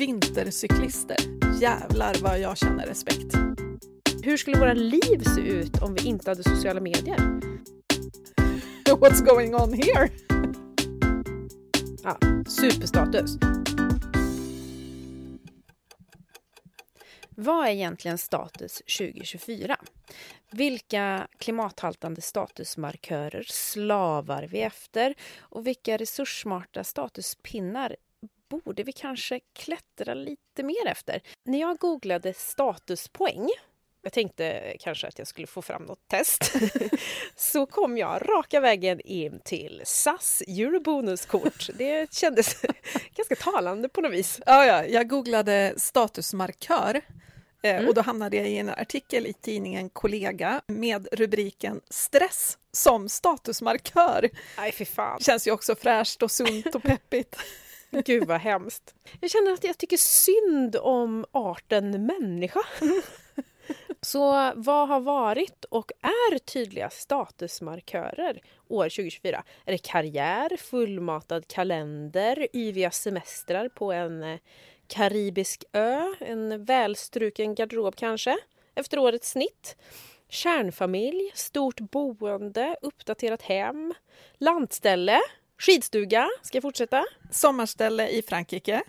Vintercyklister. Jävlar vad jag känner respekt. Hur skulle våra liv se ut om vi inte hade sociala medier? What's going on here? Ja, superstatus. Vad är egentligen status 2024? Vilka klimathaltande statusmarkörer slavar vi efter? Och vilka resurssmarta statuspinnar borde vi kanske klättra lite mer efter? När jag googlade statuspoäng jag tänkte kanske att jag skulle få fram något test. så kom jag raka vägen in till SAS Eurobonuskort. Det kändes ganska talande på något vis. Ja, ja, jag googlade statusmarkör Mm. Och då hamnade jag i en artikel i tidningen Kollega med rubriken Stress som statusmarkör. Nej, fy fan. Känns ju också fräscht och sunt och peppigt. Gud vad hemskt. Jag känner att jag tycker synd om arten människa. Så vad har varit och är tydliga statusmarkörer år 2024? Är det karriär, fullmatad kalender, yviga semestrar på en eh, karibisk ö, en välstruken garderob kanske, efter årets snitt. Kärnfamilj, stort boende, uppdaterat hem, lantställe, skidstuga, ska jag fortsätta? Sommarställe i Frankrike.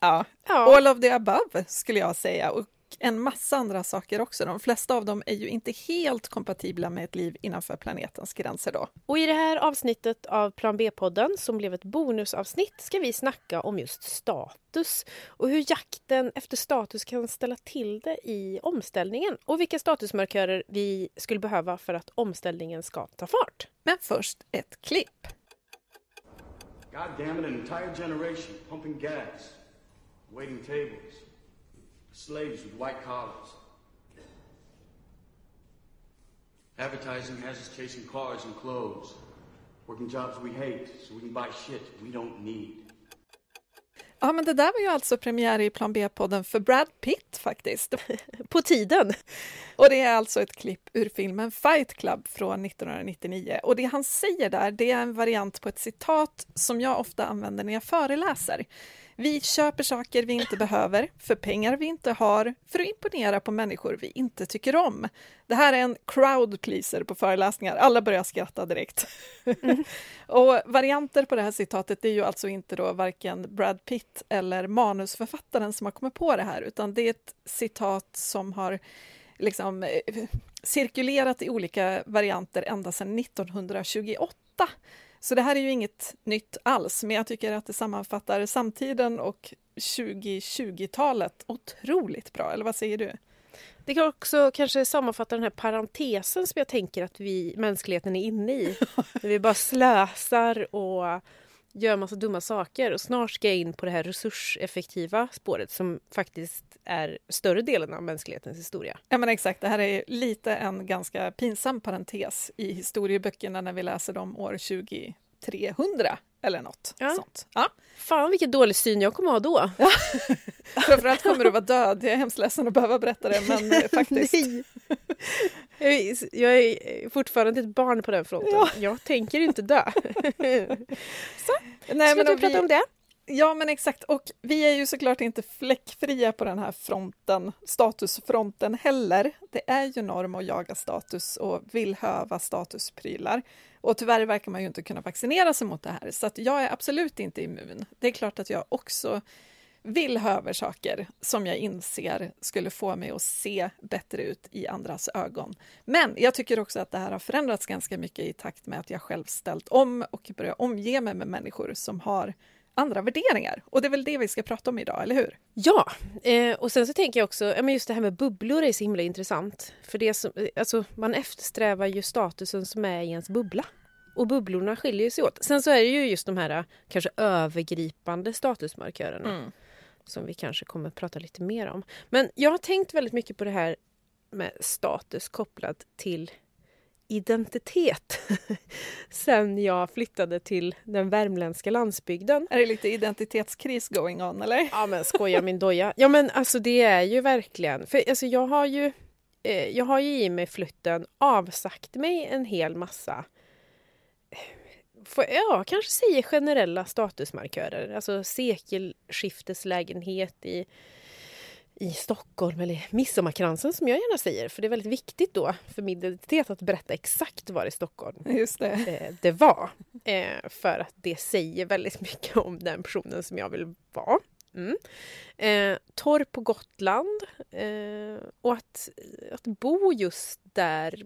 Ja. ja. All of the above skulle jag säga. Och en massa andra saker också. De flesta av dem är ju inte helt kompatibla med ett liv innanför planetens gränser då. Och i det här avsnittet av Plan B-podden, som blev ett bonusavsnitt, ska vi snacka om just status och hur jakten efter status kan ställa till det i omställningen och vilka statusmarkörer vi skulle behöva för att omställningen ska ta fart. Men först ett klipp. God damn it, an entire generation pumping gas, waiting tables. slaves with white collars. Advertising has us chasing cars and clothes, working jobs we hate so we can buy shit we don't need. Ja, men det där var ju alltså premiär i Plan B-podden för Brad Pitt faktiskt. På tiden! Och det är alltså ett klipp ur filmen Fight Club från 1999. Och det han säger där, det är en variant på ett citat som jag ofta använder när jag föreläser. Vi köper saker vi inte behöver, för pengar vi inte har, för att imponera på människor vi inte tycker om. Det här är en crowd pleaser på föreläsningar. Alla börjar skratta direkt. Mm. och varianter på det här citatet det är ju alltså inte då varken Brad Pitt eller manusförfattaren som har kommit på det här, utan det är ett citat som har liksom eh, cirkulerat i olika varianter ända sedan 1928. Så det här är ju inget nytt alls, men jag tycker att det sammanfattar samtiden och 2020-talet otroligt bra, eller vad säger du? Det kan också kanske sammanfatta den här parentesen som jag tänker att vi, mänskligheten är inne i. När vi bara slösar och gör massa dumma saker och snart ska jag in på det här resurseffektiva spåret som faktiskt är större delen av mänsklighetens historia. Ja men exakt, det här är lite en ganska pinsam parentes i historieböckerna när vi läser dem år 20... 2300 eller något ja. sånt. Ja. Fan vilken dålig syn jag kommer ha då. Ja. Framförallt kommer du vara död. Jag är hemskt ledsen att behöva berätta det, men eh, faktiskt. Nej. Jag är fortfarande ett barn på den fronten. Ja. Jag tänker inte dö. Så, Nej, ska men vi prata om det? Ja, men exakt. Och vi är ju såklart inte fläckfria på den här fronten, statusfronten heller. Det är ju norm att jaga status och vill höva statusprylar. Och tyvärr verkar man ju inte kunna vaccinera sig mot det här, så att jag är absolut inte immun. Det är klart att jag också vill ha över saker som jag inser skulle få mig att se bättre ut i andras ögon. Men jag tycker också att det här har förändrats ganska mycket i takt med att jag själv ställt om och börjat omge mig med människor som har andra värderingar. Och det är väl det vi ska prata om idag, eller hur? Ja, eh, och sen så tänker jag också, ja, men just det här med bubblor är så himla intressant. För det som, eh, alltså, man eftersträvar ju statusen som är i ens bubbla. Och bubblorna skiljer sig åt. Sen så är det ju just de här kanske övergripande statusmarkörerna. Mm. Som vi kanske kommer att prata lite mer om. Men jag har tänkt väldigt mycket på det här med status kopplat till identitet sen jag flyttade till den värmländska landsbygden. Är det lite identitetskris going on eller? Ja men skoja min doja. Ja men alltså det är ju verkligen, för alltså jag har ju eh, jag har ju i mig flytten avsagt mig en hel massa får jag kanske säga generella statusmarkörer. Alltså sekelskifteslägenhet i, i Stockholm eller Midsommarkransen som jag gärna säger. För det är väldigt viktigt då för min identitet att berätta exakt var i Stockholm Just det. eh, det var. Eh, för att det säger väldigt mycket om den personen som jag vill vara. Mm. Eh, torr på Gotland eh, och att, att bo just där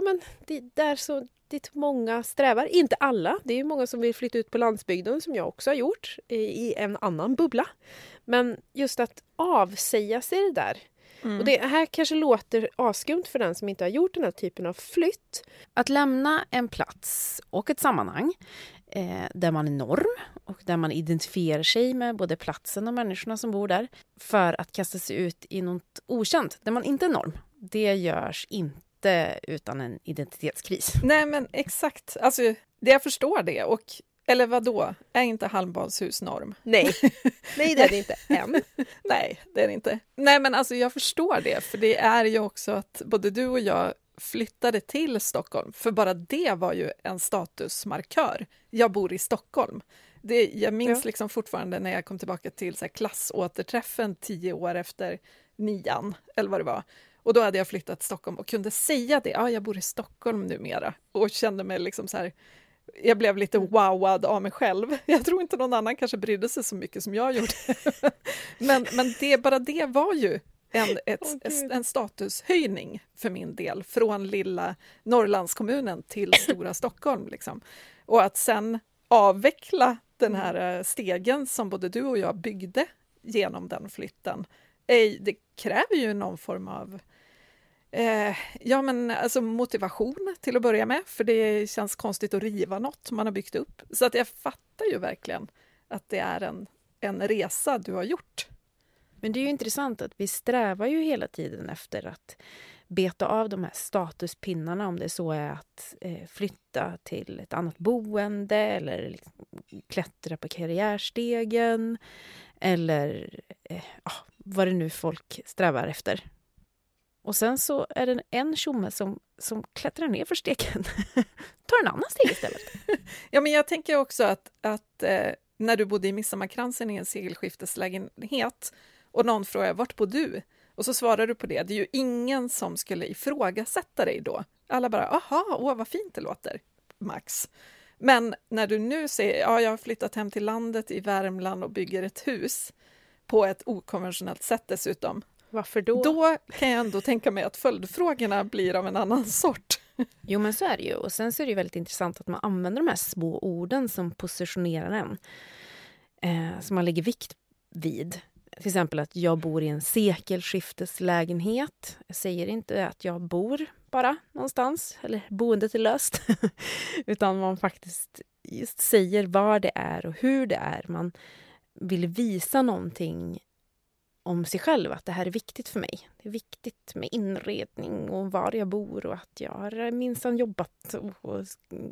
ja, men det, där så, dit många strävar. Inte alla, det är många som vill flytta ut på landsbygden som jag också har gjort i, i en annan bubbla. Men just att avsäga sig det där. Mm. Och det här kanske låter askumt för den som inte har gjort den här typen av flytt. Att lämna en plats och ett sammanhang eh, där man är norm och där man identifierar sig med både platsen och människorna som bor där för att kasta sig ut i något okänt där man inte är norm. Det görs inte utan en identitetskris. Nej, men exakt. Alltså, det jag förstår det. Och, eller vad då? Är inte halmbadshus norm? Nej, nej det är det inte än. Nej, det är det inte. Nej, men alltså jag förstår det, för det är ju också att både du och jag flyttade till Stockholm, för bara det var ju en statusmarkör. Jag bor i Stockholm. Det, jag minns Ja. liksom fortfarande när jag kom tillbaka till så här klassåterträffen tio år efter nian, eller vad det var. Och då hade jag flyttat till Stockholm och kunde säga det. Ja, jag bor i Stockholm numera. Och kände mig liksom så här... Jag blev lite wowad av mig själv. Jag tror inte någon annan kanske brydde sig så mycket som jag gjorde. men men det, bara det var ju en, ett, Gud. en statushöjning för min del. Från lilla Norrlandskommunen till stora Stockholm. Liksom. Och att sen avveckla den här eh, stegen som både du och jag byggde genom den flytten. Eh, det kräver ju någon form av eh, ja, men alltså motivation till att börja med, för det känns konstigt att riva något man har byggt upp. Så att jag fattar ju verkligen att det är en, en resa du har gjort. Men det är ju intressant att vi strävar ju hela tiden efter att beta av de här statuspinnarna om det så är att eh, flytta till ett annat boende eller liksom klättra på karriärstegen eller eh, ja, vad det nu folk strävar efter. Och sen så är det en tjomme som, som klättrar ner för steken. tar en annan steg istället. Ja, men jag tänker också att, att eh, när du bodde i Midsommarkransen i en segelskifteslägenhet och någon frågar vart bor du? Och så svarar du på det. Det är ju ingen som skulle ifrågasätta dig då. Alla bara, aha, åh vad fint det låter, Max. Men när du nu säger, ja, jag har flyttat hem till landet i Värmland och bygger ett hus på ett okonventionellt sätt dessutom, Varför då? då kan jag ändå tänka mig att följdfrågorna blir av en annan sort. Jo, men så är det ju. Och sen så är det väldigt intressant att man använder de här små orden som positionerar en. Eh, som man lägger vikt vid. Till exempel att jag bor i en sekelskifteslägenhet. Jag säger inte att jag bor bara någonstans, eller boendet är löst. Utan man faktiskt just säger vad det är och hur det är. Man vill visa någonting om sig själv, att det här är viktigt för mig. Det är viktigt med inredning och var jag bor och att jag har minsann jobbat och, och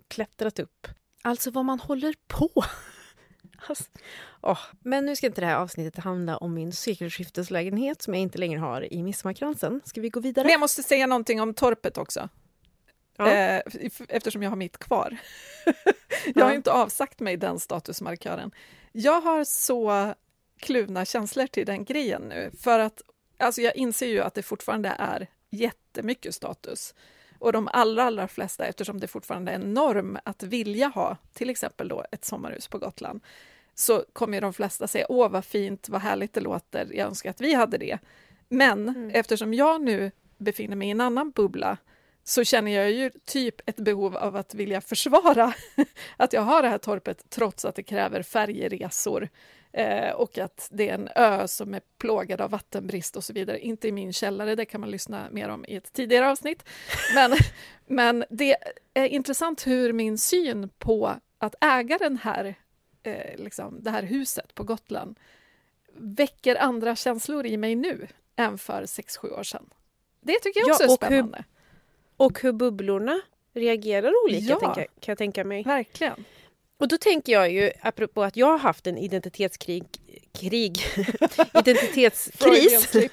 klättrat upp. Alltså vad man håller på. Alltså, åh. Men nu ska inte det här avsnittet handla om min sekelskifteslägenhet som jag inte längre har i Midsommarkransen. Ska vi gå vidare? Men jag måste säga någonting om torpet också. Ja. Eh, eftersom jag har mitt kvar. jag har Ja. inte avsagt mig den statusmarkören. Jag har så kluvna känslor till den grejen nu, för att alltså jag inser ju att det fortfarande är jättemycket status. Och de allra, allra flesta, eftersom det fortfarande är en norm att vilja ha till exempel då ett sommarhus på Gotland, så kommer de flesta säga åh vad fint, vad härligt det låter, jag önskar att vi hade det. Men eftersom jag nu befinner mig i en annan bubbla så känner jag ju typ ett behov av att vilja försvara att jag har det här torpet trots att det kräver färjeresor eh, och att det är en ö som är plågad av vattenbrist och så vidare. Inte i min källare, det kan man lyssna mer om i ett tidigare avsnitt. Men, men det är intressant hur min syn på att äga den här, eh, liksom, det här huset på Gotland väcker andra känslor i mig nu än för sex sju år sedan. Det tycker jag Ja, också är och hur- spännande. Och hur bubblorna reagerar olika, Ja. tänka, kan jag tänka mig. Verkligen. Och då tänker jag ju, apropå att jag har haft en identitetskrig, krig, identitetskris.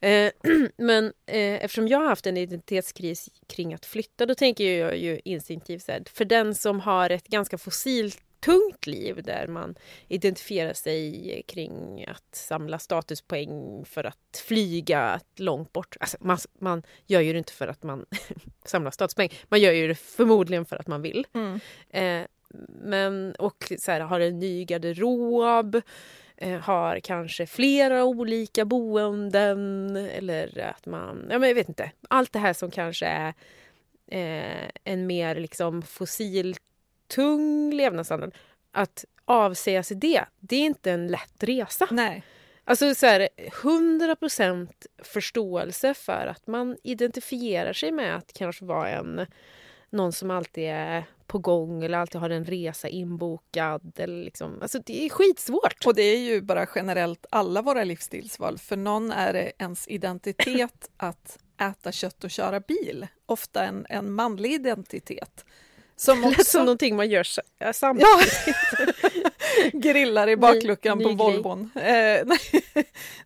Eh, men eh, eftersom jag har haft en identitetskris kring att flytta då tänker jag ju instinktivt så här, för den som har ett ganska fossilt tungt liv där man identifierar sig kring att samla statuspoäng för att flyga långt bort. Alltså man, man gör ju det inte för att man samlar statuspoäng, man gör ju det förmodligen för att man vill. Mm. Eh, men, och så här, har en ny garderob, eh, har kanske flera olika boenden eller att man, ja men jag vet inte, allt det här som kanske är eh, en mer liksom fossiltung levnadsstandard. Att avsäga sig det, det är inte en lätt resa. Nej. Alltså så här, 100% förståelse för att man identifierar sig med att kanske vara en någon som alltid är på gång eller alltid har en resa inbokad. Eller liksom, alltså det är skitsvårt. Och det är ju bara generellt alla våra livsstilsval. För någon är det ens identitet att äta kött och köra bil. Ofta en, en manlig identitet. Som också... lät som någonting man gör sa- samtidigt. Ja, grillar i bakluckan Ny- på ny grej. Volvon. Eh, nej.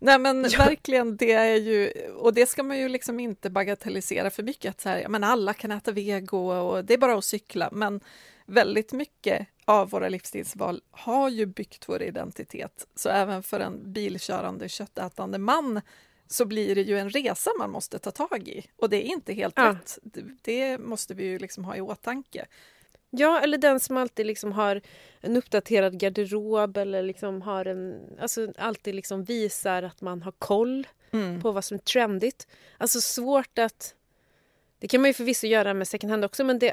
nej men verkligen, det är ju, och det ska man ju liksom inte bagatellisera för mycket. Att så här, ja, men alla kan äta vego och det är bara att cykla. Men väldigt mycket av våra livsstilsval har ju byggt vår identitet. Så även för en bilkörande, köttätande man så blir det ju en resa man måste ta tag i. Och det är inte helt Ja. rätt. Det, det måste vi ju liksom ha i åtanke. Ja, eller den som alltid liksom har en uppdaterad garderob eller liksom har en, alltså alltid liksom visar att man har koll Mm. på vad som är trendigt. Alltså svårt att... Det kan man ju förvisso göra med second hand också men det,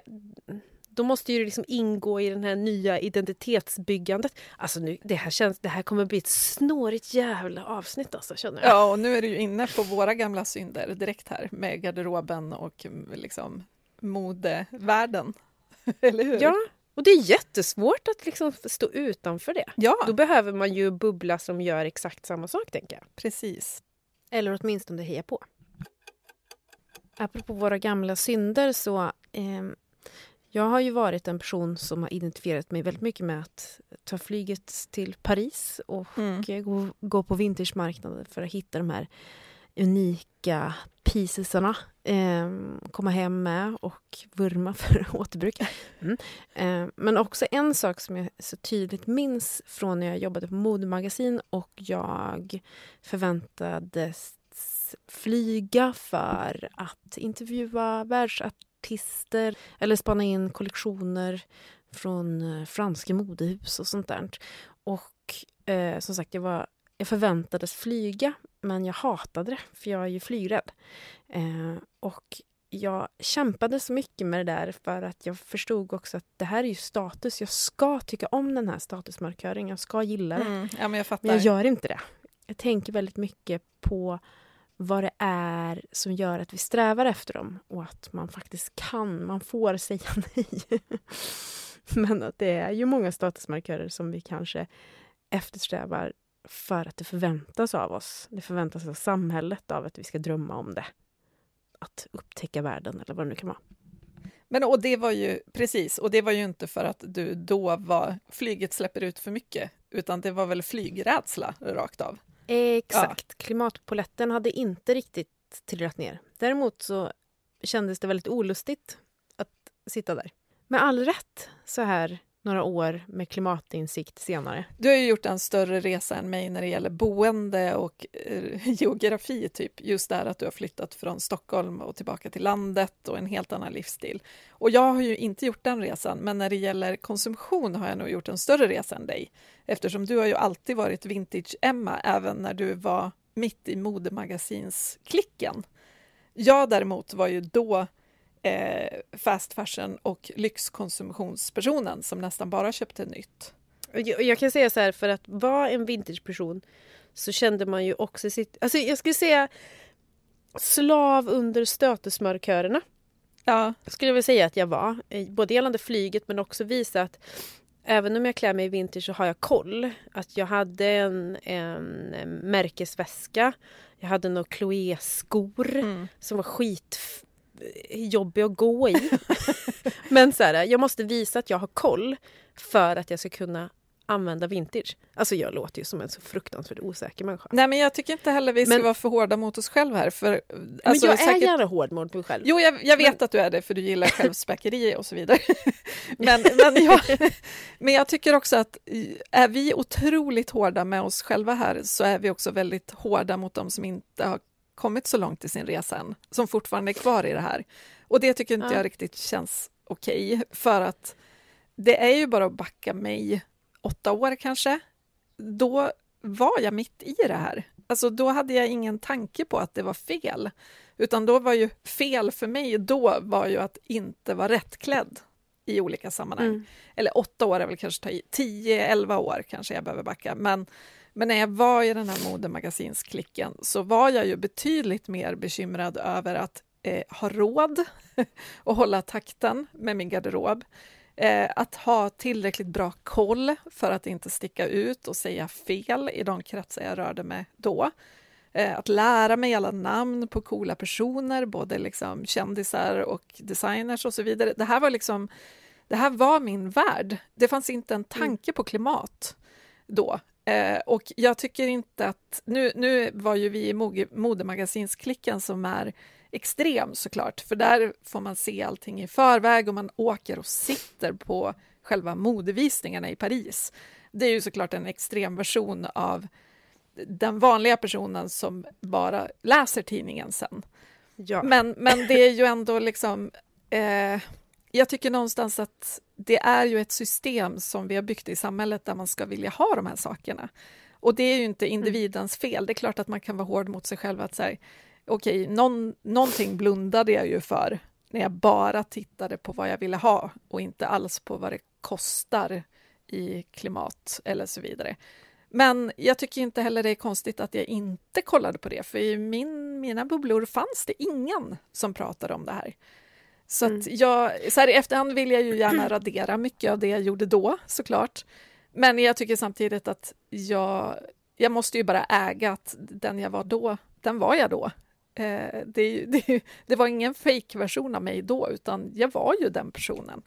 då måste ju det liksom ingå i den här nya identitetsbyggandet. Alltså nu, det här, känns, det här kommer bli ett snårigt jävla avsnitt alltså, känner jag. Ja, och nu är du ju inne på våra gamla synder direkt här med garderoben och liksom modevärlden. Eller hur? Ja, och det är jättesvårt att liksom stå utanför det. ja Då behöver man ju bubbla som gör exakt samma sak, tänker jag. precis. Eller åtminstone heja på. Apropå våra gamla synder så... Eh, jag har ju varit en person som har identifierat mig väldigt mycket med att ta flyget till Paris och Mm. eh, gå, gå på vintagemarknaden för att hitta de här unika piecesarna. Eh, komma hem med och vurma för återbruk. Mm. Eh, men också en sak som jag så tydligt minns från när jag jobbade på modemagasin och jag förväntades flyga för att intervjua världsartister eller spana in kollektioner från eh, franska modehus och sånt där. Och eh, som sagt, jag, var, jag förväntades flyga men jag hatade det för jag är ju flygrädd. Eh, och jag kämpade så mycket med det där för att jag förstod också att det här är ju status. Jag ska tycka om den här statusmarköringen, jag ska gilla det. Mm. Ja, men jag fattar. Men jag gör inte det. Jag tänker väldigt mycket på vad det är som gör att vi strävar efter dem och att man faktiskt kan, man får säga nej. Men att det är ju många statusmarkörer som vi kanske eftersträvar för att det förväntas av oss. Det förväntas av samhället av att vi ska drömma om det. Att upptäcka världen eller vad det nu kan vara. Men och det var ju precis, och det var ju inte för att du då var flyget släpper ut för mycket, utan det var väl flygrädsla rakt av. Exakt. Klimatpoletten hade inte riktigt trillat ner. Däremot så kändes det väldigt olustigt att sitta där. Med all rätt så här några år med klimatinsikt senare. Du har ju gjort en större resa än mig när det gäller boende och eh, geografi, typ. Just där att du har flyttat från Stockholm och tillbaka till landet och en helt annan livsstil. Och jag har ju inte gjort den resan, men när det gäller konsumtion har jag nog gjort en större resa än dig. Eftersom du har ju alltid varit vintage-Emma, även när du var mitt i modemagasinsklicken. Jag däremot var ju då eh, fast fashion och lyxkonsumtionspersonen som nästan bara köpte nytt. Jag, jag kan säga så här, för att vara en vintageperson så kände man ju också sitt... Alltså jag skulle säga slav under statusmarkörerna. Ja, skulle jag vilja säga att jag var. eh, Både gällande flyget men också visa att även om jag klär mig i vintage så har jag koll. Att jag hade en, en märkesväska. Jag hade några Chloé-skor mm. som var skitjobbiga att gå i. men så här, jag måste visa att jag har koll för att jag ska kunna använda vintage. Alltså jag låter ju som en så fruktansvärt osäker människa. Nej, men jag tycker inte heller vi ska Men- vara för hårda mot oss själva här. För, Men alltså, jag är säkert- gärna hård mot mig själv. Jo, jag, jag vet att du är det, för du gillar självspäkeri och så vidare. men, men, jag, men jag tycker också att i- är vi otroligt hårda med oss själva här så är vi också väldigt hårda mot de som inte har kommit så långt i sin resa än, som fortfarande är kvar i det här. Och det tycker inte Ja. jag riktigt känns okej, för att det är ju bara att backa mig åtta år kanske. Då var jag mitt i det här. Alltså då hade jag ingen tanke på att det var fel. Utan då var ju fel för mig då var ju att inte vara rättklädd i olika sammanhang. Mm. Eller åtta år är väl kanske ta i, tio, elva år kanske jag behöver backa. Men, men när jag var i den här modemagasinsklicken så var jag ju betydligt mer bekymrad över att eh, ha råd att hålla takten med min garderob. Eh, att ha tillräckligt bra koll för att inte sticka ut och säga fel i de kretsar jag rörde mig då. Eh, att lära mig alla namn på coola personer, både liksom kändisar och designers och så vidare. Det här var liksom det här var min värld. Det fanns inte en tanke på klimat då. Eh, och jag tycker inte att... Nu, nu var ju vi i modemagasinsklicken som är extrem såklart, för där får man se allting i förväg och man åker och sitter på själva modevisningarna i Paris. Det är ju såklart en extrem version av den vanliga personen som bara läser tidningen sen. Ja. Men, men det är ju ändå liksom... Eh, jag tycker någonstans att det är ju ett system som vi har byggt i samhället där man ska vilja ha de här sakerna. Och det är ju inte individens fel. Det är klart att man kan vara hård mot sig själv att säga okej, någon, någonting blundade jag ju för när jag bara tittade på vad jag ville ha och inte alls på vad det kostar i klimat eller så vidare. Men jag tycker inte heller det är konstigt att jag inte kollade på det, för i min, mina bubblor fanns det ingen som pratade om det här. Så, att jag, så här i efterhand vill jag ju gärna radera mycket av det jag gjorde då, såklart. Men jag tycker samtidigt att jag, jag måste ju bara äga att den jag var då, den var jag då. Eh, det, det, det var ingen fake-version av mig då, utan jag var ju den personen.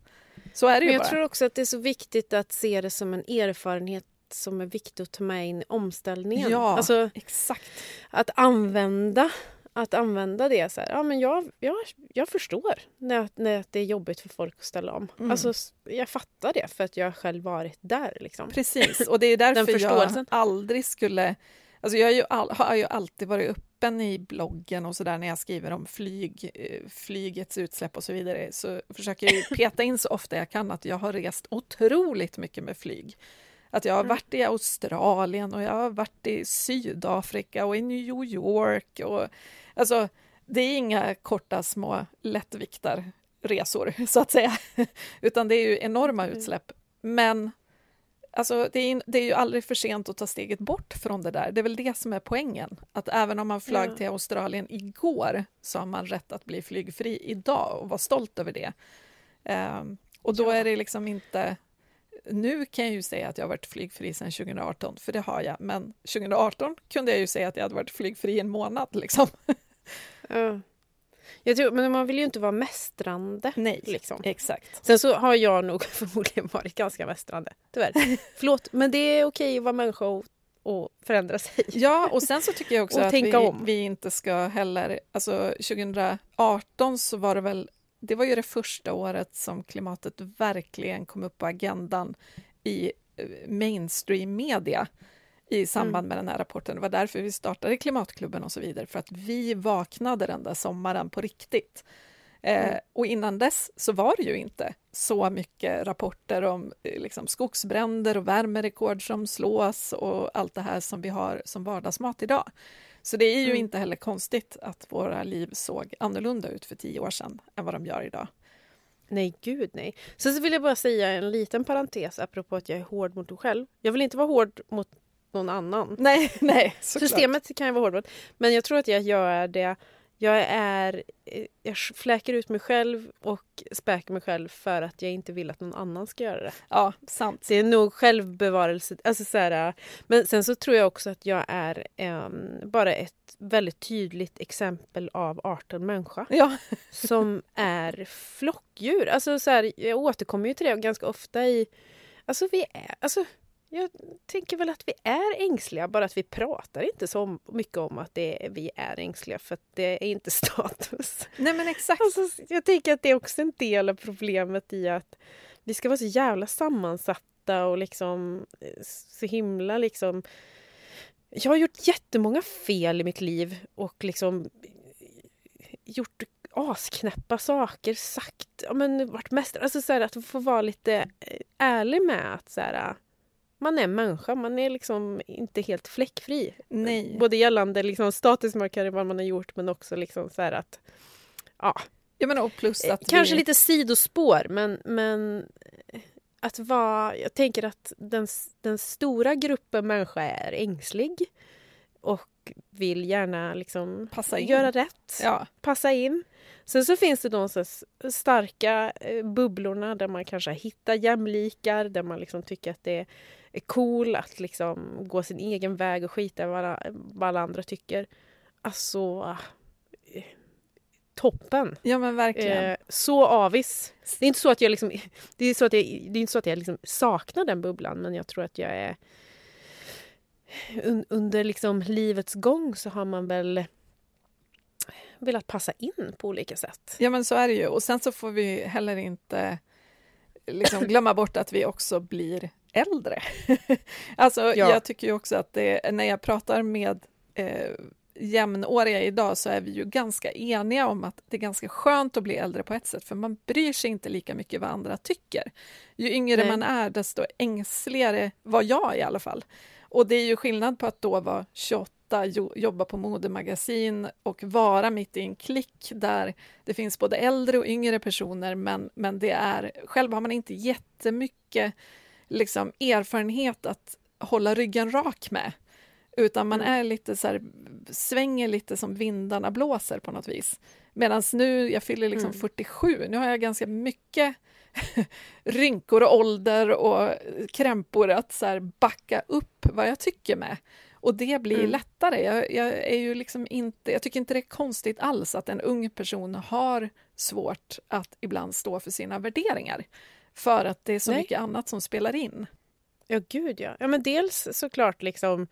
Så är det Men jag bara. tror också att det är så viktigt att se det som en erfarenhet som är viktig att ta med in i omställningen. Ja, Alltså exakt. att använda att använda det så här, ja men jag, jag, jag förstår när, när det är jobbigt för folk att ställa om. Mm. Alltså jag fattar det för att jag själv varit där liksom. Precis, och det är därför jag aldrig skulle... Alltså jag ju all, har ju alltid varit öppen i bloggen och så där när jag skriver om flyg, eh, flygets utsläpp och så vidare, så försöker jag peta in så ofta jag kan att jag har rest otroligt mycket med flyg. Att jag har varit i Australien och jag har varit i Sydafrika och i New York. Och, alltså, det är inga korta små lättviktarresor, så att säga. Utan det är ju enorma utsläpp. Men alltså, det, är, det är ju aldrig för sent att ta steget bort från det där. Det är väl det som är poängen. Att även om man flög Ja. till Australien igår så har man rätt att bli flygfri idag och vara stolt över det. Ehm, och då Ja. är det liksom inte... Nu kan jag ju säga att jag har varit flygfri sedan 2018, för det har jag. Men 2018 kunde jag ju säga att jag hade varit flygfri i en månad. Liksom. Ja. Jag tror, men man vill ju inte vara mästrande. Nej, Liksom. exakt. Sen så har jag nog förmodligen varit ganska mästrande, tyvärr. Förlåt, men det är okej att vara människa och, och förändra sig. Ja, och sen så tycker jag också att vi, om. vi inte ska heller... Alltså 2018 så var det väl... Det var ju det första året som klimatet verkligen kom upp på agendan i eh, mainstream media i samband Mm. med den här rapporten. Det var därför vi startade Klimatklubben och så vidare, för att vi vaknade den där sommaren på riktigt. Eh, Mm. och innan dess så var det ju inte så mycket rapporter om eh, liksom, skogsbränder och värmerekord som slås och allt det här som vi har som vardagsmat idag. Så det är ju Mm. inte heller konstigt att våra liv såg annorlunda ut för tio år sedan än vad de gör idag. Nej, gud nej. Sen så vill jag bara säga en liten parentes apropå att jag är hård mot mig själv. Jag vill inte vara hård mot någon annan. Nej, nej, såklart. Systemet kan jag vara hård mot. Men jag tror att jag gör det. Jag är... eh, Jag fläker ut mig själv och späker mig själv för att jag inte vill att någon annan ska göra det. Ja, sant. Det är nog självbevarelse. Alltså så här, men sen så tror jag också att jag är em, bara ett väldigt tydligt exempel av arten människa Ja, som är flockdjur. Alltså så här, jag återkommer ju till det ganska ofta i... Alltså vi är... Alltså, Jag tänker väl att vi är ängsliga, bara att vi pratar inte så mycket om att det är, vi är ängsliga för att det är inte status. Nej men exakt. Alltså, jag tänker att det är också en del av problemet i att vi ska vara så jävla sammansatta och liksom eh, så himla liksom... Jag har gjort jättemånga fel i mitt liv och liksom gjort asknäppa saker, sagt, ja men varit mästare. Alltså så här, att få vara lite eh, ärlig med att så här, man är människa, man är liksom inte helt fläckfri. Nej. Både gällande liksom statusmarkörer, vad man har gjort, men också liksom så här att... Ja. Ja, men och plus att Kanske vi... lite sidospår, men, men att vara... Jag tänker att den, den stora gruppen människa är ängslig och vill gärna liksom Passa in. göra rätt, Ja. passa in. Sen så finns det de så starka eh, bubblorna där man kanske hittar jämlikar, där man liksom tycker att det är cool att liksom gå sin egen väg och skita i vad, alla- vad alla andra tycker. Alltså, eh, toppen! ja, men verkligen. Eh, så avis. Det är inte så att jag liksom, det är så att jag, det är inte så att jag liksom saknar den bubblan, men jag tror att jag är un, under liksom livets gång så har man väl velat passa in på olika sätt. Ja, men så är det ju. Och sen så får vi heller inte liksom glömma bort att vi också blir äldre. alltså, Ja. jag tycker ju också att det, när jag pratar med eh, jämnåriga idag så är vi ju ganska eniga om att det är ganska skönt att bli äldre på ett sätt, för man bryr sig inte lika mycket vad andra tycker. Ju yngre Nej. man är, desto ängsligare var jag i alla fall. Och det är ju skillnad på att då vara 28, jo, jobba på modemagasin och vara mitt i en klick där det finns både äldre och yngre personer, men, men det är, själv har man inte jättemycket liksom, erfarenhet att hålla ryggen rak med. Utan man Mm. är lite så här, svänger lite som vindarna blåser på något vis. Medan nu, jag fyller liksom Mm. 47, nu har jag ganska mycket rynkor och ålder och krämpor att så backa upp vad jag tycker med. Och det blir Mm. lättare. Jag, jag, är ju liksom inte, jag tycker inte det är konstigt alls att en ung person har svårt att ibland stå för sina värderingar. För att det är så Nej. mycket annat som spelar in. Ja, gud ja. ja men dels såklart liksom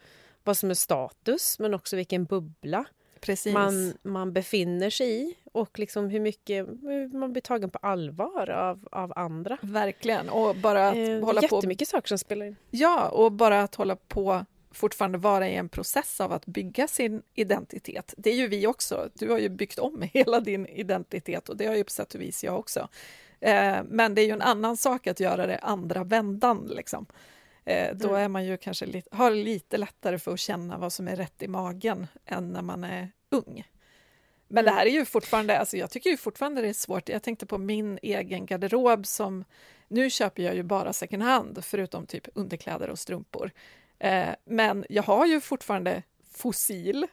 vad som är status, men också vilken bubbla Precis. man, man befinner sig i och liksom hur mycket man blir tagen på allvar av, av andra. Verkligen. Och bara att Eh, hålla på jättemycket saker som spelar in. Ja, och bara att hålla på fortfarande vara i en process av att bygga sin identitet. Det är ju vi också. Du har ju byggt om hela din identitet och det har ju på sätt och vis jag också. Eh, men det är ju en annan sak att göra det andra vändan. Liksom. Eh, då Mm. är man ju kanske lite, har lite lättare för att känna vad som är rätt i magen än när man är ung. Men det Mm. här är ju fortfarande, alltså jag tycker ju fortfarande det är svårt. Jag tänkte på min egen garderob som, nu köper jag ju bara second hand, förutom typ underkläder och strumpor. Eh, men jag har ju fortfarande fossil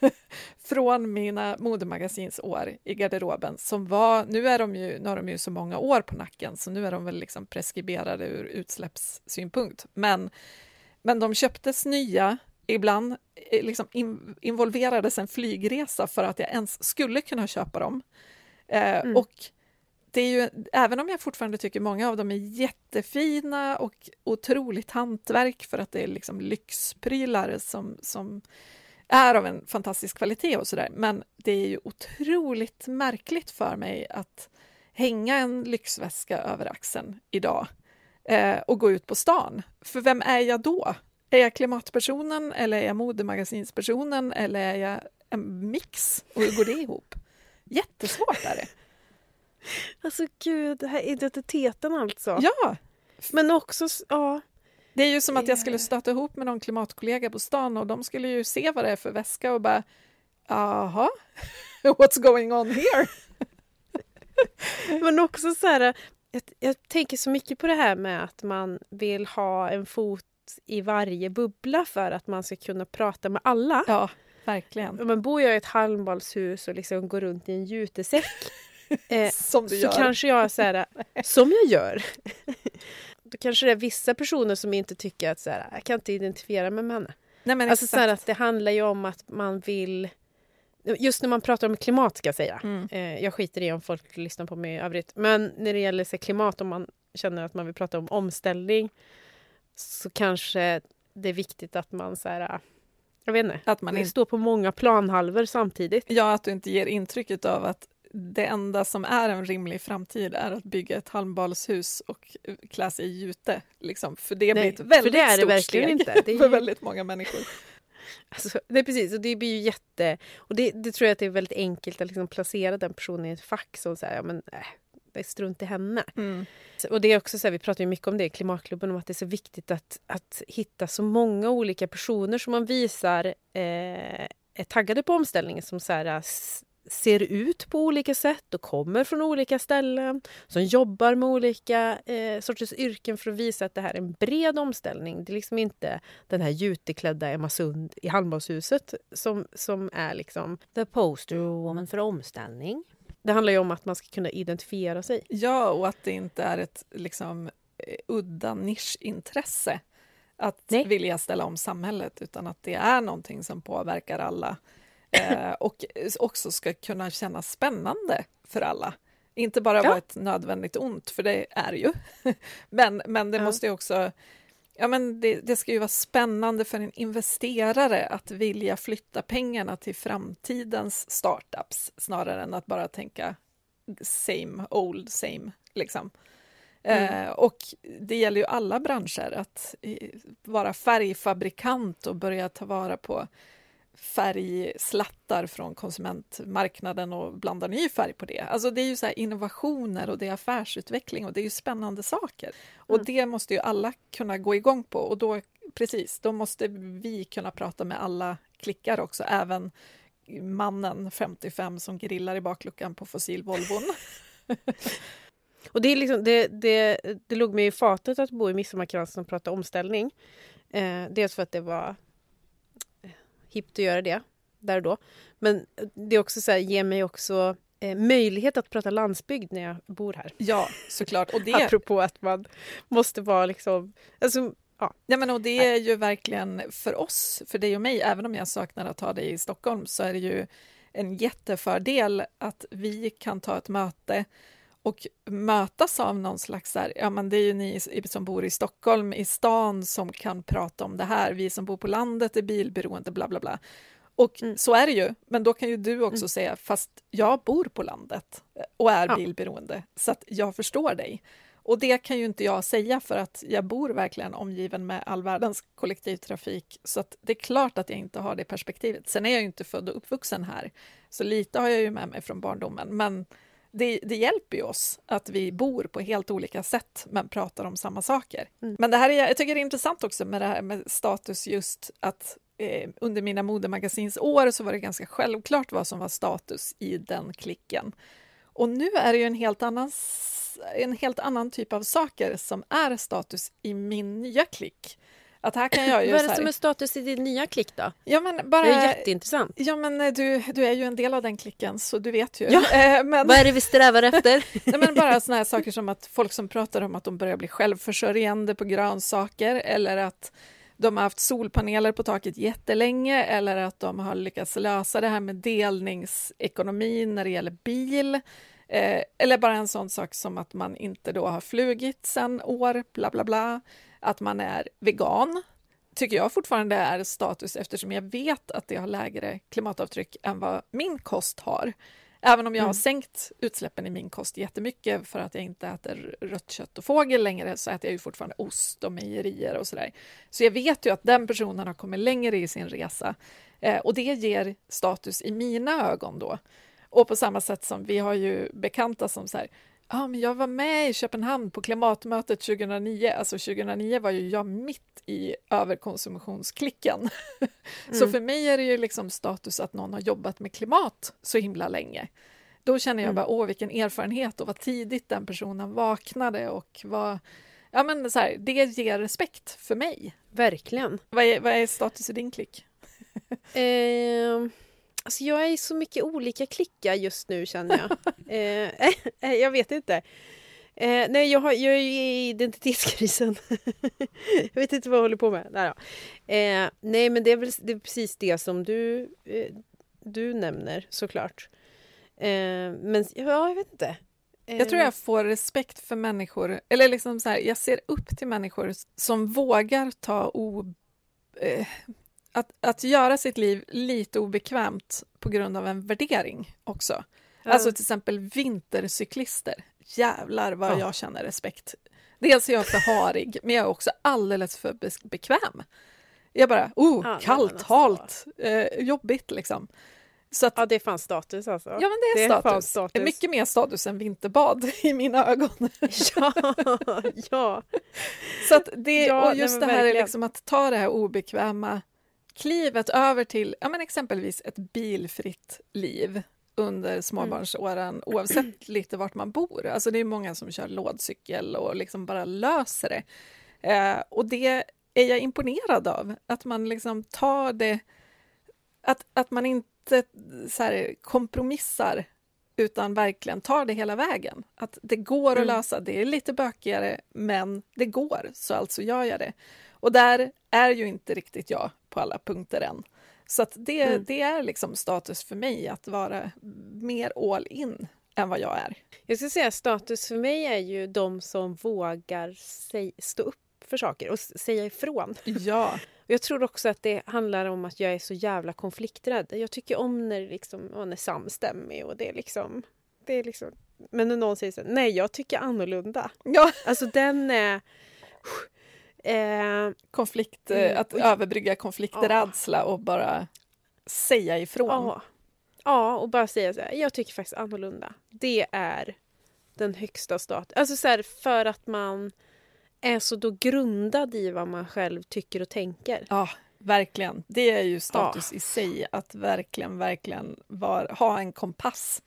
från mina modemagasinsår i garderoben som var, nu är de ju, nu har de ju så många år på nacken så nu är de väl liksom preskriberade ur utsläppssynpunkt. Men, men de köptes nya, ibland eh, liksom in, involverades en flygresa för att jag ens skulle kunna köpa dem. Eh, Mm. Och det är ju, även om jag fortfarande tycker många av dem är jättefina och otroligt hantverk för att det är liksom lyxprylar som, som är av en fantastisk kvalitet och sådär. Men det är ju otroligt märkligt för mig att hänga en lyxväska över axeln idag eh, och gå ut på stan. För vem är jag då? Är jag klimatpersonen eller är jag modemagasinspersonen eller är jag en mix? Och hur går det ihop? Jättesvårt är det. Alltså gud, det här identiteten alltså. Ja, Men också, ja. det är ju som att jag skulle stöta ihop med någon klimatkollega på stan och de skulle ju se vad det är för väska och bara Jaha, what's going on here? Men också så här, jag, jag tänker så mycket på det här med att man vill ha en fot i varje bubbla för att man ska kunna prata med alla. Ja, verkligen. Men bor jag i ett halmbalshus och liksom går runt i en jutesäck eh, Som du så gör. kanske jag så här, som jag gör. Då kanske det är vissa personer som inte tycker att så här, jag kan inte identifiera mig med henne. Nej, men Alltså så här, att det handlar ju om att man vill Just när man pratar om klimat ska jag säga. Mm. Eh, jag skiter i om folk lyssnar på mig i övrigt. Men när det gäller så klimat, om man känner att man vill prata om omställning. så kanske det är viktigt att man så här, jag vet inte, Att man inte, står på många planhalvor samtidigt. ja, att du inte ger intrycket av att det enda som är en rimlig framtid är att bygga ett halmbalshus och klä sig i jute. Liksom. För det blir Nej, ett väldigt för det är det stort steg inte. Det är för väldigt många människor. Alltså, nej precis, och det blir ju jätte... Och det, det tror jag att det är väldigt enkelt att liksom placera den personen i ett fack som säger ja men äh, det är strunt i henne. Mm. Och det är också så här, vi pratar ju mycket om det i Klimatklubben, om att det är så viktigt att, att hitta så många olika personer som man visar eh, är taggade på omställningen som så här, ser ut på olika sätt och kommer från olika ställen, som jobbar med olika eh, sorters yrken för att visa att det här är en bred omställning. Det är liksom inte den här juteklädda Emma Sund i Halmbadshuset som, som är liksom... The poster woman för omställning. Det handlar ju om att man ska kunna identifiera sig. Ja, och att det inte är ett liksom, eh, udda nischintresse att Nej. vilja ställa om samhället, utan att det är någonting som påverkar alla eh, och också ska kunna kännas spännande för alla. Inte bara Ja. vara ett nödvändigt ont, för det är ju. men, men det Ja. måste ju också... Ja, men det, det ska ju vara spännande för en investerare att vilja flytta pengarna till framtidens startups snarare än att bara tänka same old same. Liksom. Eh, och det gäller ju alla branscher att eh, vara färgfabrikant och börja ta vara på färgslattar från konsumentmarknaden och blanda ny färg på det. Alltså det är ju så här innovationer och det är affärsutveckling och det är ju spännande saker. Och Mm. det måste ju alla kunna gå igång på och då, precis, då måste vi kunna prata med alla klickar också, även mannen 55 som grillar i bakluckan på fossil-Volvon. Och det, är liksom, det, det, det låg mig i fatet att bo i Midsommarkransen och prata omställning. Eh, dels för att det var hippt att göra det där och då. Men det är också så här, ger mig också eh, möjlighet att prata landsbygd när jag bor här. Ja, såklart. Och det, Apropå att man måste vara liksom... Alltså, ja. Ja, men och det är ju verkligen för oss, för dig och mig, även om jag saknar att ha dig i Stockholm, så är det ju en jättefördel att vi kan ta ett möte och mötas av någon slags, så här, ja men det är ju ni som bor i Stockholm, i stan, som kan prata om det här. Vi som bor på landet är bilberoende, bla bla bla. Och Mm. så är det ju, men då kan ju du också Mm. säga, fast jag bor på landet och är Ja. bilberoende, så att jag förstår dig. Och det kan ju inte jag säga för att jag bor verkligen omgiven med all världens kollektivtrafik. Så att det är klart att jag inte har det perspektivet. Sen är jag ju inte född och uppvuxen här, så lite har jag ju med mig från barndomen. Men det, det hjälper ju oss att vi bor på helt olika sätt men pratar om samma saker. Mm. Men det här är, jag tycker det är intressant också med det här med status just att eh, under mina modemagasinsår så var det ganska självklart vad som var status i den klicken. Och nu är det ju en helt annan, en helt annan typ av saker som är status i min nya klick. Att här kan jag ju... Vad är det som är status i din nya klick då? ja, men bara, Det är jätteintressant. Ja, men eh, du, du är ju en del av den klicken, så du vet ju. Ja. Eh, men, Vad är det vi strävar efter? nej, men bara såna här saker som att folk som pratar om att de börjar bli självförsörjande på grönsaker eller att de har haft solpaneler på taket jättelänge eller att de har lyckats lösa det här med delningsekonomin när det gäller bil. Eh, eller bara en sån sak som att man inte då har flugit sen år, bla bla bla. Att man är vegan tycker jag fortfarande är status eftersom jag vet att det har lägre klimatavtryck än vad min kost har. Även om jag har Mm. sänkt utsläppen i min kost jättemycket för att jag inte äter rött kött och fågel längre så äter jag ju fortfarande ost och mejerier och sådär. Så jag vet ju att den personen har kommit längre i sin resa eh, och det ger status i mina ögon då. Och på samma sätt som vi har ju bekanta som så här, ja men jag var med i Köpenhamn på klimatmötet 2009, alltså 2009 var ju jag mitt i överkonsumtionsklicken. Så Mm. för mig är det ju liksom status att någon har jobbat med klimat så himla länge. Då känner jag Mm. bara, åh vilken erfarenhet och vad tidigt den personen vaknade och vad... Ja men så här, det ger respekt för mig. Verkligen. Vad är, vad är status i din klick? Eh, alltså jag är i så mycket olika klickar just nu känner jag. eh, eh, jag vet inte. Eh, nej, jag, har, jag är ju i identitetskrisen. jag vet inte vad jag håller på med. Då. eh, nej men det är väl det är precis det som du, eh, du nämner såklart. Eh, men ja, jag vet inte. Jag tror jag får respekt för människor, eller liksom så här, jag ser upp till människor som vågar ta o, eh, att, att göra sitt liv lite obekvämt på grund av en värdering också. Ja. Alltså till exempel vintercyklister. Jävlar vad Ja. jag känner respekt. Dels är jag för harig, men jag är också alldeles för bekväm. Jag bara, oh, Ja, kallt, halt, eh, jobbigt liksom. Så att, Ja, det är fan status alltså. ja, men det är, det är status. status. Mycket mer status än vinterbad i mina ögon. ja, ja. Så att det, Ja, och just nej, det här är liksom att ta det här obekväma klivet över till ja, men exempelvis ett bilfritt liv under småbarnsåren oavsett lite vart man bor. Alltså det är många som kör lådcykel och liksom bara löser det. Eh, och det är jag imponerad av, att man liksom tar det... Att, att man inte så här, kompromissar utan verkligen tar det hela vägen. Att det går att Mm. lösa, det är lite bökigare, men det går, så alltså gör jag det. Och där är ju inte riktigt jag på alla punkter än. Så det, Mm. det är liksom status för mig att vara mer all in än vad jag är. Jag skulle säga status för mig är ju de som vågar säg, stå upp för saker och säga ifrån. Ja, Jag tror också att det handlar om att jag är så jävla konflikträdd. Jag tycker om när liksom, man är samstämmig och det är liksom... Det är liksom men när någon säger så nej jag tycker annorlunda. ja. Alltså den är... Eh, konflikt, eh, Mm, att och- överbrygga konflikträdsla och bara säga ifrån. ja. ja, och bara säga så här, jag tycker faktiskt annorlunda. Det är den högsta staten. Alltså så här, för att man är så då grundad i vad man själv tycker och tänker. Ja, verkligen. Det är ju status i sig, att verkligen, verkligen var, ha en kompass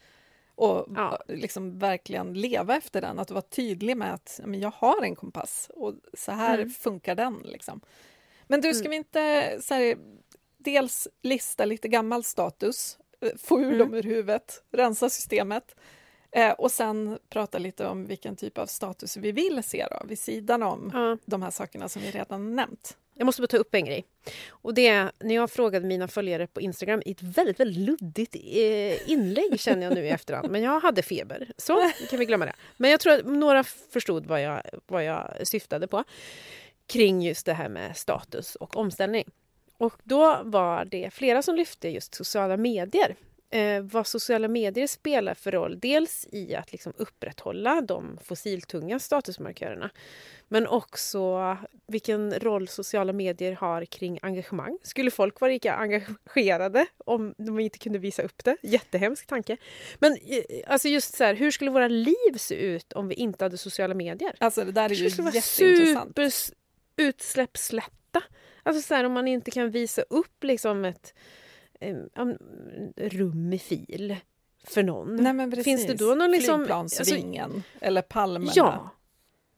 och Ja. liksom verkligen leva efter den. Att vara tydlig med att men jag har en kompass och så här Mm. funkar den. Liksom. Men du, ska Mm. vi inte så här, dels lista lite gammal status, eh, få ur Mm. dem ur huvudet, rensa systemet eh, och sen prata lite om vilken typ av status vi vill se då, vid sidan om Ja. de här sakerna som vi redan nämnt. Jag måste bara ta upp en grej. Och det är när jag frågade mina följare på Instagram i ett väldigt, väldigt luddigt eh, inlägg känner jag nu i efterhand. Men jag hade feber, så kan vi glömma det. Men jag tror att några förstod vad jag, vad jag syftade på kring just det här med status och omställning. Och då var det flera som lyfte just sociala medier. Eh, vad sociala medier spelar för roll. Dels i att liksom upprätthålla de fossiltunga statusmarkörerna. Men också vilken roll sociala medier har kring engagemang. Skulle folk vara lika engagerade om de inte kunde visa upp det? Jättehemsk tanke. Men eh, alltså just så här, hur skulle våra liv se ut om vi inte hade sociala medier? Alltså det där är ju jätteintressant. super utsläppslätta. Alltså så här, om man inte kan visa upp liksom ett eh, um, rum i fil för någon. Nej. Finns det då någon liksom- Flygplansvingen eller palmerna. Ja.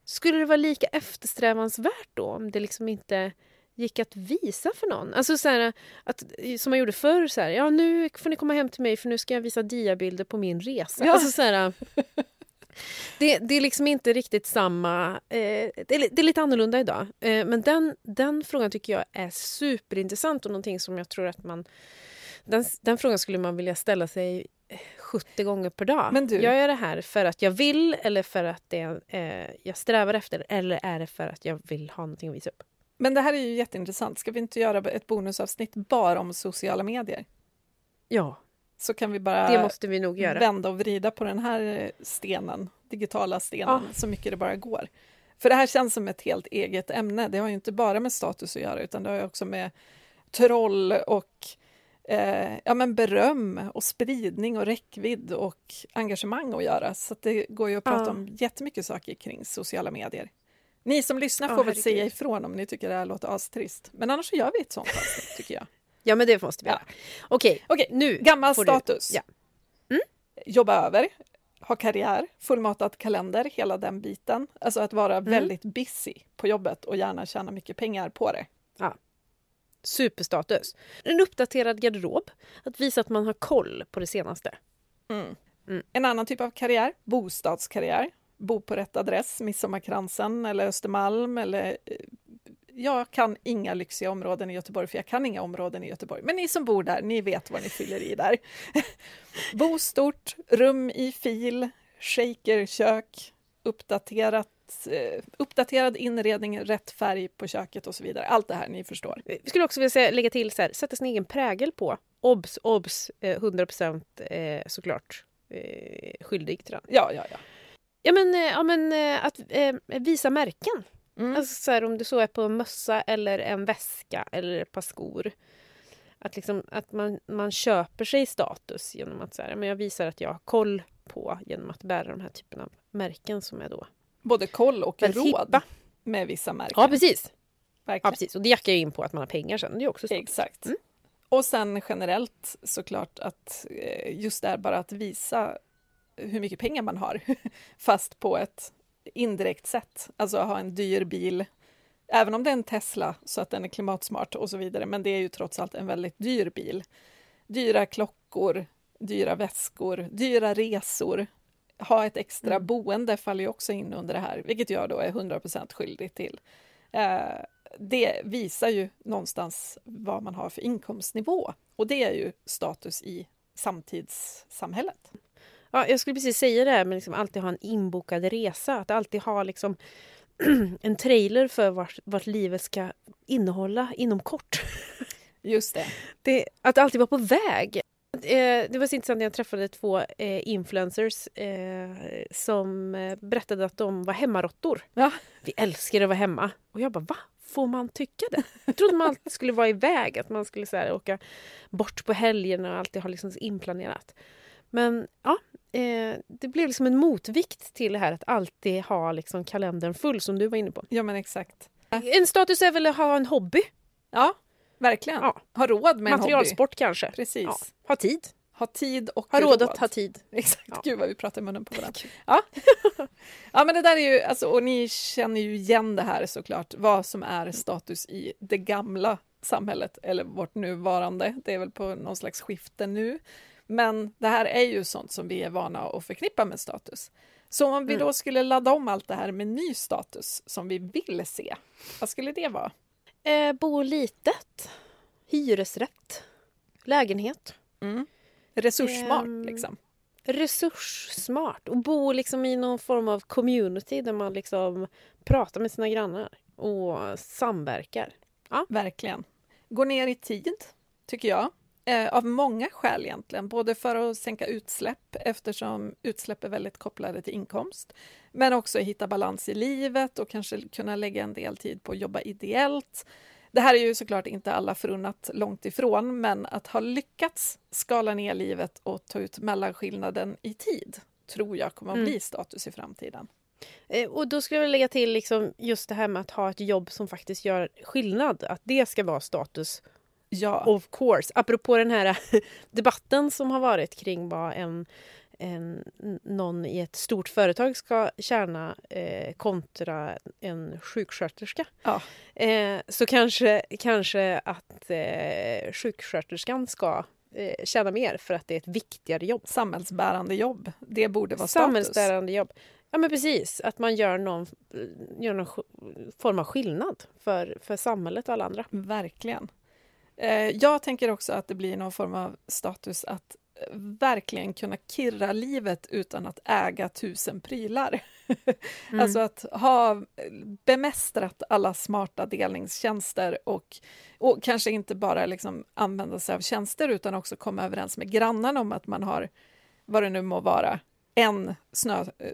Skulle det vara lika eftersträvansvärt då om det liksom inte gick att visa för någon? Alltså så här, att, som man gjorde förr, så här, ja nu får ni komma hem till mig för nu ska jag visa diabilder på min resa. Ja. Alltså så här, det, det är liksom inte riktigt samma... Eh, det, är, det är lite annorlunda idag. Eh, men den, den frågan tycker jag är superintressant och någonting som jag tror att man... Den, den frågan skulle man vilja ställa sig eh, 70 gånger per dag. Men du- Gör jag det här för att jag vill eller för att det, eh, jag strävar efter eller är det för att jag vill ha någonting att visa upp? Men det här är ju jätteintressant. Ska vi inte göra ett bonusavsnitt bara om sociala medier? Ja, Så kan vi bara det måste vi nog göra. vända och vrida på den här stenen, digitala stenen, Ja. så mycket det bara går. För det här känns som ett helt eget ämne. Det har ju inte bara med status att göra, utan det har ju också med troll och eh, ja, men beröm och spridning och räckvidd och engagemang att göra. Så att det går ju att prata Ja. om jättemycket saker kring sociala medier. Ni som lyssnar Ja, får väl herregud. säga ifrån om ni tycker det här låter astrist. Men annars så gör vi ett sånt avsnitt, tycker jag. Ja, men det måste vi Ja. göra. Okej, Okej, nu Gammal får du- status. Ja. Mm. Jobba över, ha karriär, fullmatad kalender, hela den biten. Alltså att vara Mm. väldigt busy på jobbet och gärna tjäna mycket pengar på det. Superstatus. En uppdaterad garderob. Att visa att man har koll på det senaste. Mm. En annan typ av karriär, bostadskarriär. Bo på rätt adress, Midsommarkransen eller Östermalm eller eh, jag kan inga lyxiga områden i Göteborg, för jag kan inga områden i Göteborg. Men ni som bor där, ni vet vad ni fyller i där. Bo stort, rum i fil, shaker kök, eh, uppdaterad inredning, rätt färg på köket och så vidare. Allt det här ni förstår. Vi skulle också vilja säga, lägga till så här, sätta sin egen prägel på. Obs, obs, eh, 100% eh, såklart eh, skyldig till den. Ja, ja, ja. Ja men, ja, men att visa märken. Mm. Alltså så här, om det så är på en mössa eller en väska eller ett par skor. Att, liksom, att man, man köper sig status genom att så här, men jag visar att jag har koll på genom att bära de här typen av märken som är då Både koll och råd hippa. med vissa märken. Ja precis. Ja, precis. Och det jackar ju in på att man har pengar sen. Det är också. Exakt. Mm. Och sen generellt såklart att eh, just där bara att visa hur mycket pengar man har, fast på ett indirekt sätt. Alltså ha en dyr bil, även om det är en Tesla så att den är klimatsmart och så vidare, men det är ju trots allt en väldigt dyr bil. Dyra klockor, dyra väskor, dyra resor. Ha ett extra Mm. boende faller ju också in under det här, vilket jag då är 100% skyldig till. Eh, det visar ju någonstans vad man har för inkomstnivå och det är ju status i samtidssamhället. Ja, jag skulle precis säga det här med liksom alltid ha en inbokad resa. Att alltid ha liksom en trailer för vart, vart livet ska innehålla inom kort. Just det. Det, att alltid vara på väg. Eh, Det var så intressant när jag träffade två eh, influencers eh, som eh, berättade att de var hemmaråttor. Ja. Vi älskar att vara hemma. Och jag bara, va? Får man tycka det? Jag trodde man alltid skulle vara iväg, att man skulle så här, åka bort på helgerna och alltid ha liksom inplanerat. Men ja, eh, det blev liksom en motvikt till det här att alltid ha liksom kalendern full som du var inne på. Ja, men exakt. En status är väl att ha en hobby, Ja, verkligen. Ja. Ha råd med en hobby. materialsport kanske. Precis. Ja. Ha tid, Ha tid och ha råd att ha tid. Exakt, Ja. gud vad vi pratar i munnen på varandra. Ja. ja, men det där är ju, alltså, och ni känner ju igen det här såklart, vad som är status i det gamla samhället, eller vårt nuvarande. Det är väl på någon slags skifte nu. Men det här är ju sånt som vi är vana att förknippa med status. Så om vi Mm. då skulle ladda om allt det här med ny status som vi vill se, vad skulle det vara? Eh, bo litet, hyresrätt, lägenhet. Mm. Resurssmart, Ehm, liksom. Resurssmart och bo liksom i någon form av community där man liksom pratar med sina grannar och samverkar. Verkligen. Gå ner i tid, tycker jag. Eh, av många skäl egentligen. Både för att sänka utsläpp eftersom utsläpp är väldigt kopplade till inkomst. Men också hitta balans i livet och kanske kunna lägga en del tid på att jobba ideellt. Det här är ju såklart inte alla förunnat långt ifrån, men att ha lyckats skala ner livet och ta ut mellanskillnaden i tid tror jag kommer att Mm. bli status i framtiden. Eh, och då skulle jag lägga till liksom just det här med att ha ett jobb som faktiskt gör skillnad. Att det ska vara status Ja, Of course. Apropå den här debatten som har varit kring vad en, en, någon i ett stort företag ska tjäna eh, kontra en sjuksköterska. Ja. Eh, så kanske, kanske att eh, sjuksköterskan ska eh, tjäna mer för att det är ett viktigare jobb. samhällsbärande jobb, det borde vara status. Samhällsbärande jobb. Ja men precis, att man gör någon, gör någon form av skillnad för, för samhället och alla andra. Verkligen. Eh, Jag tänker också att det blir någon form av status att verkligen kunna kirra livet utan att äga tusen prylar. Mm. Alltså att ha bemästrat alla smarta delningstjänster och, och kanske inte bara liksom använda sig av tjänster utan också komma överens med grannarna om att man har, vad det nu må vara, en snö, eh,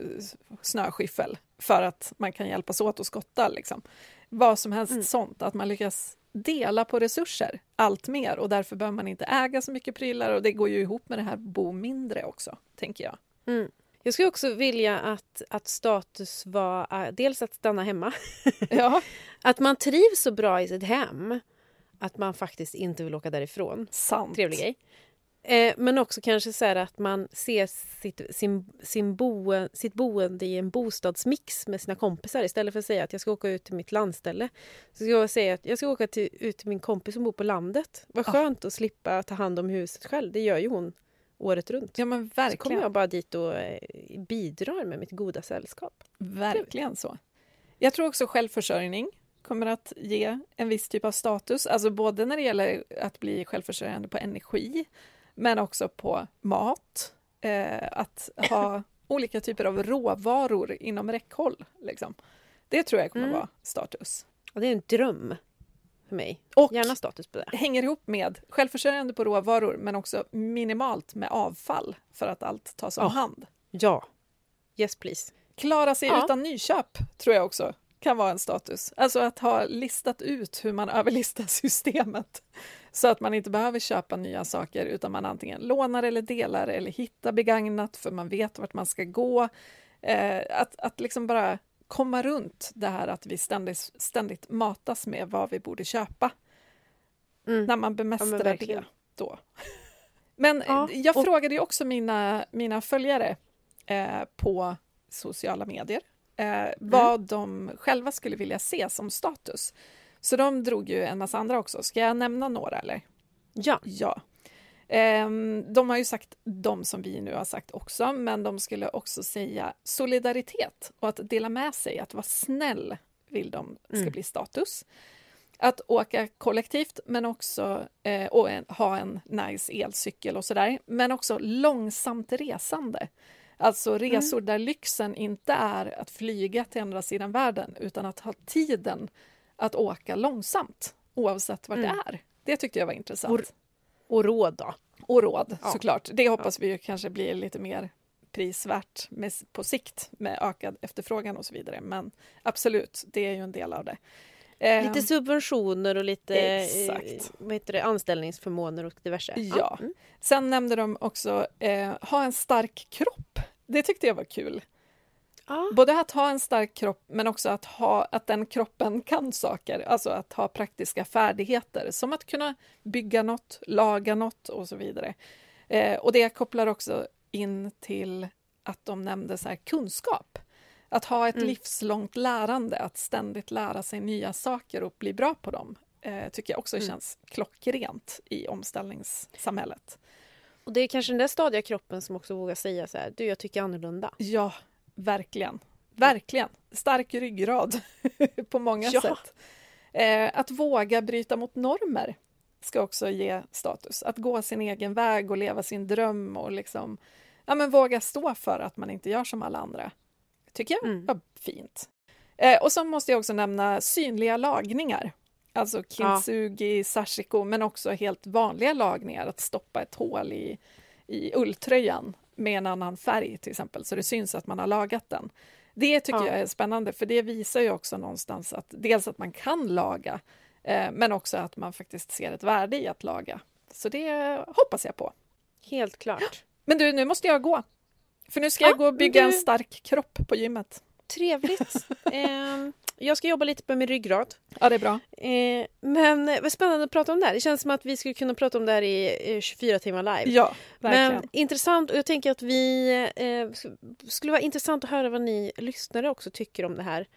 snöskyffel för att man kan hjälpas åt att skotta. Liksom. Vad som helst Mm. sånt, att man lyckas dela på resurser allt mer och därför behöver man inte äga så mycket prylar och det går ju ihop med det här bo mindre också, tänker jag. Mm. Jag skulle också vilja att, att status var eh, dels att stanna hemma. Ja, Att man trivs så bra i sitt hem att man faktiskt inte vill åka därifrån. sant. Trevlig grej. Eh, men också kanske så här att man ser sitt, sin, sin boe, sitt boende i en bostadsmix med sina kompisar istället för att säga att jag ska åka ut till mitt landställe. Så ska jag säga att jag ska åka till, ut till min kompis som bor på landet. Vad Ja. skönt att slippa ta hand om huset själv. Det gör ju hon året runt. Ja, men Så kommer verkligen. jag bara dit och eh, bidrar med mitt goda sällskap. Verkligen så. Jag tror också självförsörjning kommer att ge en viss typ av status, alltså både när det gäller att bli självförsörjande på energi, men också på mat. Eh, att ha olika typer av råvaror inom räckhåll. Liksom. Det tror jag kommer Mm. vara status. Och det är en dröm för mig. Och Gärna status på det. hänger ihop med självförsörjande på råvaror men också minimalt med avfall för att allt tas om Ja. hand. Ja. Yes please. Klara sig Ja. utan nyköp tror jag också kan vara en status. Alltså att ha listat ut hur man överlistar systemet så att man inte behöver köpa nya saker utan man antingen lånar eller delar eller hittar begagnat för man vet vart man ska gå. Eh, att, att liksom bara komma runt det här att vi ständigt, ständigt matas med vad vi borde köpa. Mm. När man bemästrar det verkligen. då. Men Ja, eh, jag och- frågade ju också mina, mina följare eh, på sociala medier eh, vad de själva skulle vilja se som status. Så de drog ju en massa andra också. Ska jag nämna några eller? Ja. Ja. Ehm, de har ju sagt de som vi nu har sagt också, men de skulle också säga solidaritet och att dela med sig, att vara snäll vill de ska Mm. bli status. Att åka kollektivt, men också eh, och en, ha en nice elcykel och sådär, men också långsamt resande. Alltså resor där lyxen inte är att flyga till andra sidan världen, utan att ha tiden att åka långsamt, oavsett vart Mm. det är. Det tyckte jag var intressant. Och- Och råd då? Och råd, Ja. såklart. Det hoppas vi ju kanske blir lite mer prisvärt med, på sikt med ökad efterfrågan och så vidare. Men absolut, det är ju en del av det. Lite subventioner och lite Exakt. eh, vad heter det, anställningsförmåner och diverse. Ja. Mm. Sen nämnde de också eh, ha en stark kropp. Det tyckte jag var kul. Ja. Både att ha en stark kropp men också att, ha, att den kroppen kan saker. Alltså att ha praktiska färdigheter som att kunna bygga något, laga något och så vidare. Eh, och det kopplar också in till att de nämnde så här, kunskap. Att ha ett Mm. livslångt lärande, att ständigt lära sig nya saker och bli bra på dem. Eh, tycker jag också Mm. känns klockrent i omställningssamhället. Och det är kanske den där stadiga kroppen som också vågar säga så här, du jag tycker annorlunda. Ja, verkligen. Verkligen. Stark ryggrad på många Ja. sätt. Eh, att våga bryta mot normer ska också ge status. Att gå sin egen väg och leva sin dröm och liksom ja, men våga stå för att man inte gör som alla andra. tycker jag Mm. var fint. Eh, och så måste jag också nämna synliga lagningar. Alltså kintsugi, sashiko, men också helt vanliga lagningar. Att stoppa ett hål i, i ulltröjan med en annan färg till exempel, så det syns att man har lagat den. Det tycker Ja. jag är spännande, för det visar ju också någonstans att dels att man kan laga, eh, men också att man faktiskt ser ett värde i att laga. Så det hoppas jag på. Helt klart. Men du, nu måste jag gå. För nu ska Ja, jag gå och bygga du- en stark kropp på gymmet. Trevligt. Ehm, jag ska jobba lite på min ryggrad. Ja, det är bra. Eh, men vad spännande att prata om det här. Det känns som att vi skulle kunna prata om det här i eh, 24 timmar live. Ja, verkligen. Men intressant och jag tänker att vi eh, sk- skulle vara intressant att höra vad ni lyssnare också tycker om det här.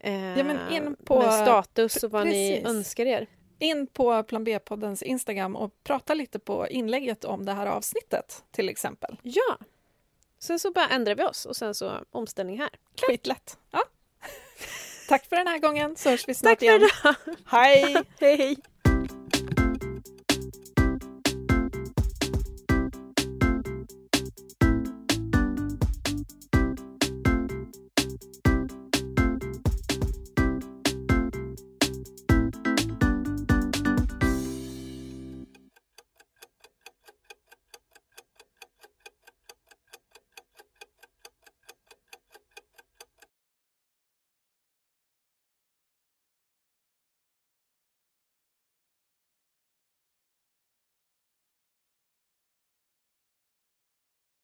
Eh, Ja, men in på- med status och vad ni Precis. önskar er. In på Plan B-poddens Instagram och prata lite på inlägget om det här avsnittet, till exempel. Ja. Sen så bara ändrar vi oss och sen så omställning här. Skitlätt. Ja. Tack för den här gången, så hörs vi snart Tack för igen. idag! Hej! Hej!